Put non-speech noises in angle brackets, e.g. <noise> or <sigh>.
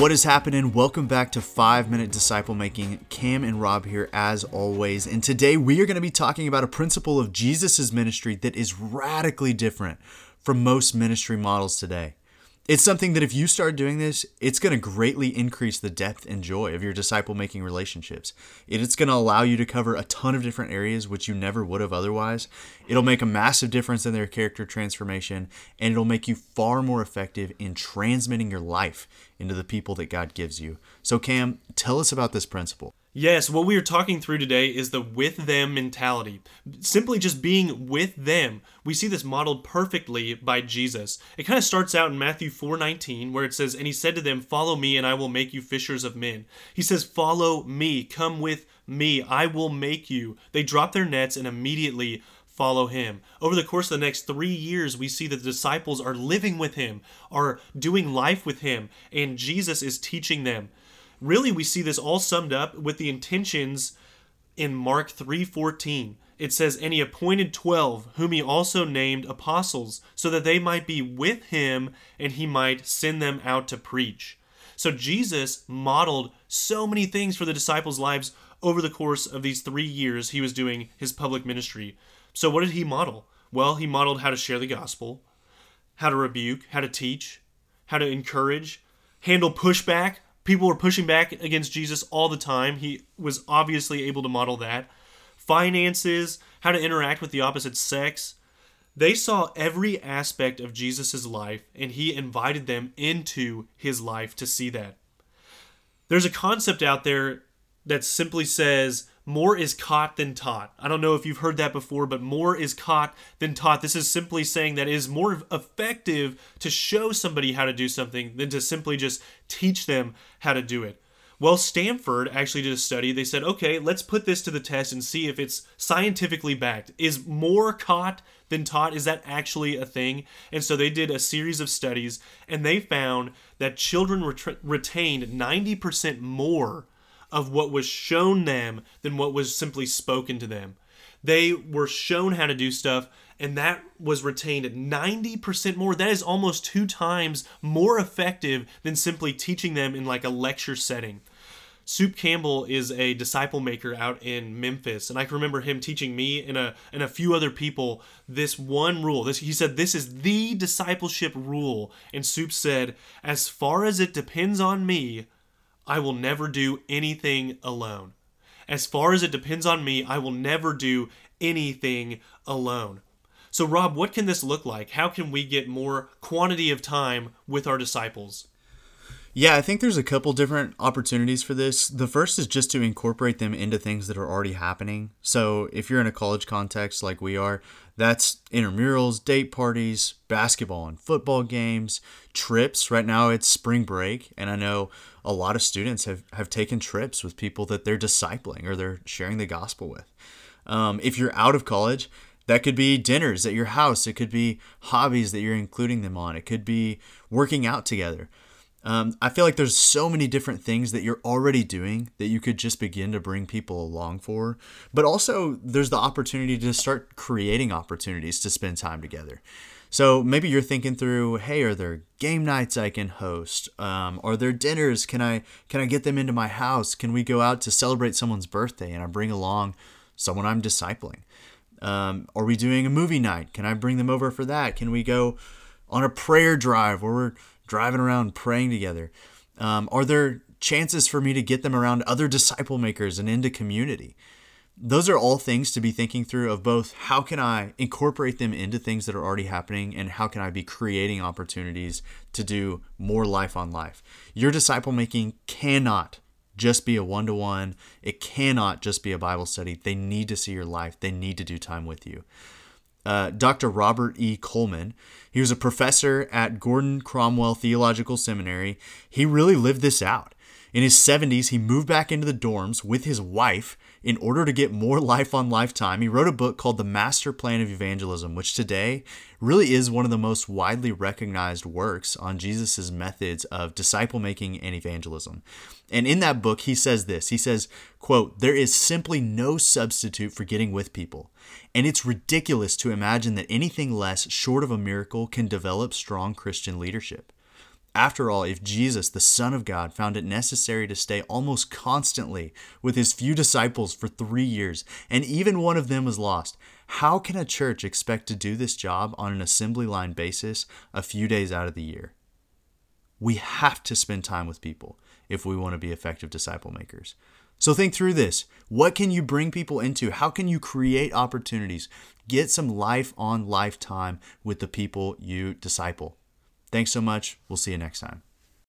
What is happening? Welcome back to 5 Minute Disciple Making. Cam and Rob here as always. And today we are going to be talking about a principle of Jesus' ministry that is radically different from most ministry models today. It's something that if you start doing this, it's going to greatly increase the depth and joy of your disciple making relationships. It's going to allow you to cover a ton of different areas which you never would have otherwise. It'll make a massive difference in their character transformation, and it'll make you far more effective in transmitting your life into the people that God gives you. So, Cam, tell us about this principle. Yes, what we are talking through today is the with them mentality. Simply just being with them. We see this modeled perfectly by Jesus. It kind of starts out in Matthew 4:19 where it says, "And he said to them, "Follow me and I will make you fishers of men." He says, "Follow me, come with me. I will make you." They drop their nets and immediately follow him. Over the course of the next 3 years, we see that the disciples are living with him, are doing life with him, and Jesus is teaching them really we see this all summed up with the intentions in Mark 3:14. It says, "And he appointed 12, whom he also named apostles, so that they might be with him and he might send them out to preach." So Jesus modeled so many things for the disciples' lives over the course of these 3 years he was doing his public ministry. So what did he model? Well, he modeled how to share the gospel, how to rebuke, how to teach, how to encourage, handle pushback, People were pushing back against Jesus all the time. He was obviously able to model that. Finances, how to interact with the opposite sex. They saw every aspect of Jesus' life, and he invited them into his life to see that. There's a concept out there that simply says more is caught than taught. I don't know if you've heard that before, but more is caught than taught. This is simply saying that it is more effective to show somebody how to do something than to simply just teach them how to do it. Well, Stanford actually did a study. They said, okay, let's put this to the test and see if it's scientifically backed. Is more caught than taught? Is that actually a thing? And so they did a series of studies and they found that children ret- retained 90% more of what was shown them than what was simply spoken to them. They were shown how to do stuff, and that was retained 90% more. That is almost two times more effective than simply teaching them in like a lecture setting. Soup Campbell is a disciple maker out in Memphis, and I can remember him teaching me and a and a few other people this one rule. This he said this is the discipleship rule, and Soup said, "As far as it depends on me, I will never do anything alone. As far as it depends on me, I will never do anything alone. So, Rob, what can this look like? How can we get more quantity of time with our disciples? Yeah, I think there's a couple different opportunities for this. The first is just to incorporate them into things that are already happening. So, if you're in a college context like we are, that's intramurals, date parties, basketball and football games, trips. Right now it's spring break, and I know a lot of students have, have taken trips with people that they're discipling or they're sharing the gospel with. Um, if you're out of college, that could be dinners at your house. It could be hobbies that you're including them on. It could be working out together. Um, I feel like there's so many different things that you're already doing that you could just begin to bring people along for. But also, there's the opportunity to start creating opportunities to spend time together. So maybe you're thinking through, hey, are there game nights I can host? Um, are there dinners? Can I can I get them into my house? Can we go out to celebrate someone's birthday and I bring along someone I'm discipling? Um, are we doing a movie night? Can I bring them over for that? Can we go on a prayer drive where we're driving around praying together? Um, are there chances for me to get them around other disciple makers and into community? Those are all things to be thinking through of both how can I incorporate them into things that are already happening and how can I be creating opportunities to do more life on life. Your disciple making cannot just be a one to one, it cannot just be a Bible study. They need to see your life, they need to do time with you uh, Dr. Robert E. Coleman. He was a professor at Gordon Conwell Theological Seminary. He really lived this out. In his 70s, he moved back into the dorms with his wife in order to get more <laughs> life on lifetime. He wrote a book called The Master Plan of Evangelism, which today really is one of the most widely recognized works on Jesus' methods of disciple making and evangelism. And in that book, he says this he says, quote, There is simply no substitute for getting with people. And it's ridiculous to imagine that anything less short of a miracle can develop strong Christian leadership. After all, if Jesus, the Son of God, found it necessary to stay almost constantly with his few disciples for three years, and even one of them was lost, how can a church expect to do this job on an assembly line basis a few days out of the year? We have to spend time with people if we want to be effective disciple makers. So think through this. What can you bring people into? How can you create opportunities? Get some life on lifetime with the people you disciple. Thanks so much. We'll see you next time.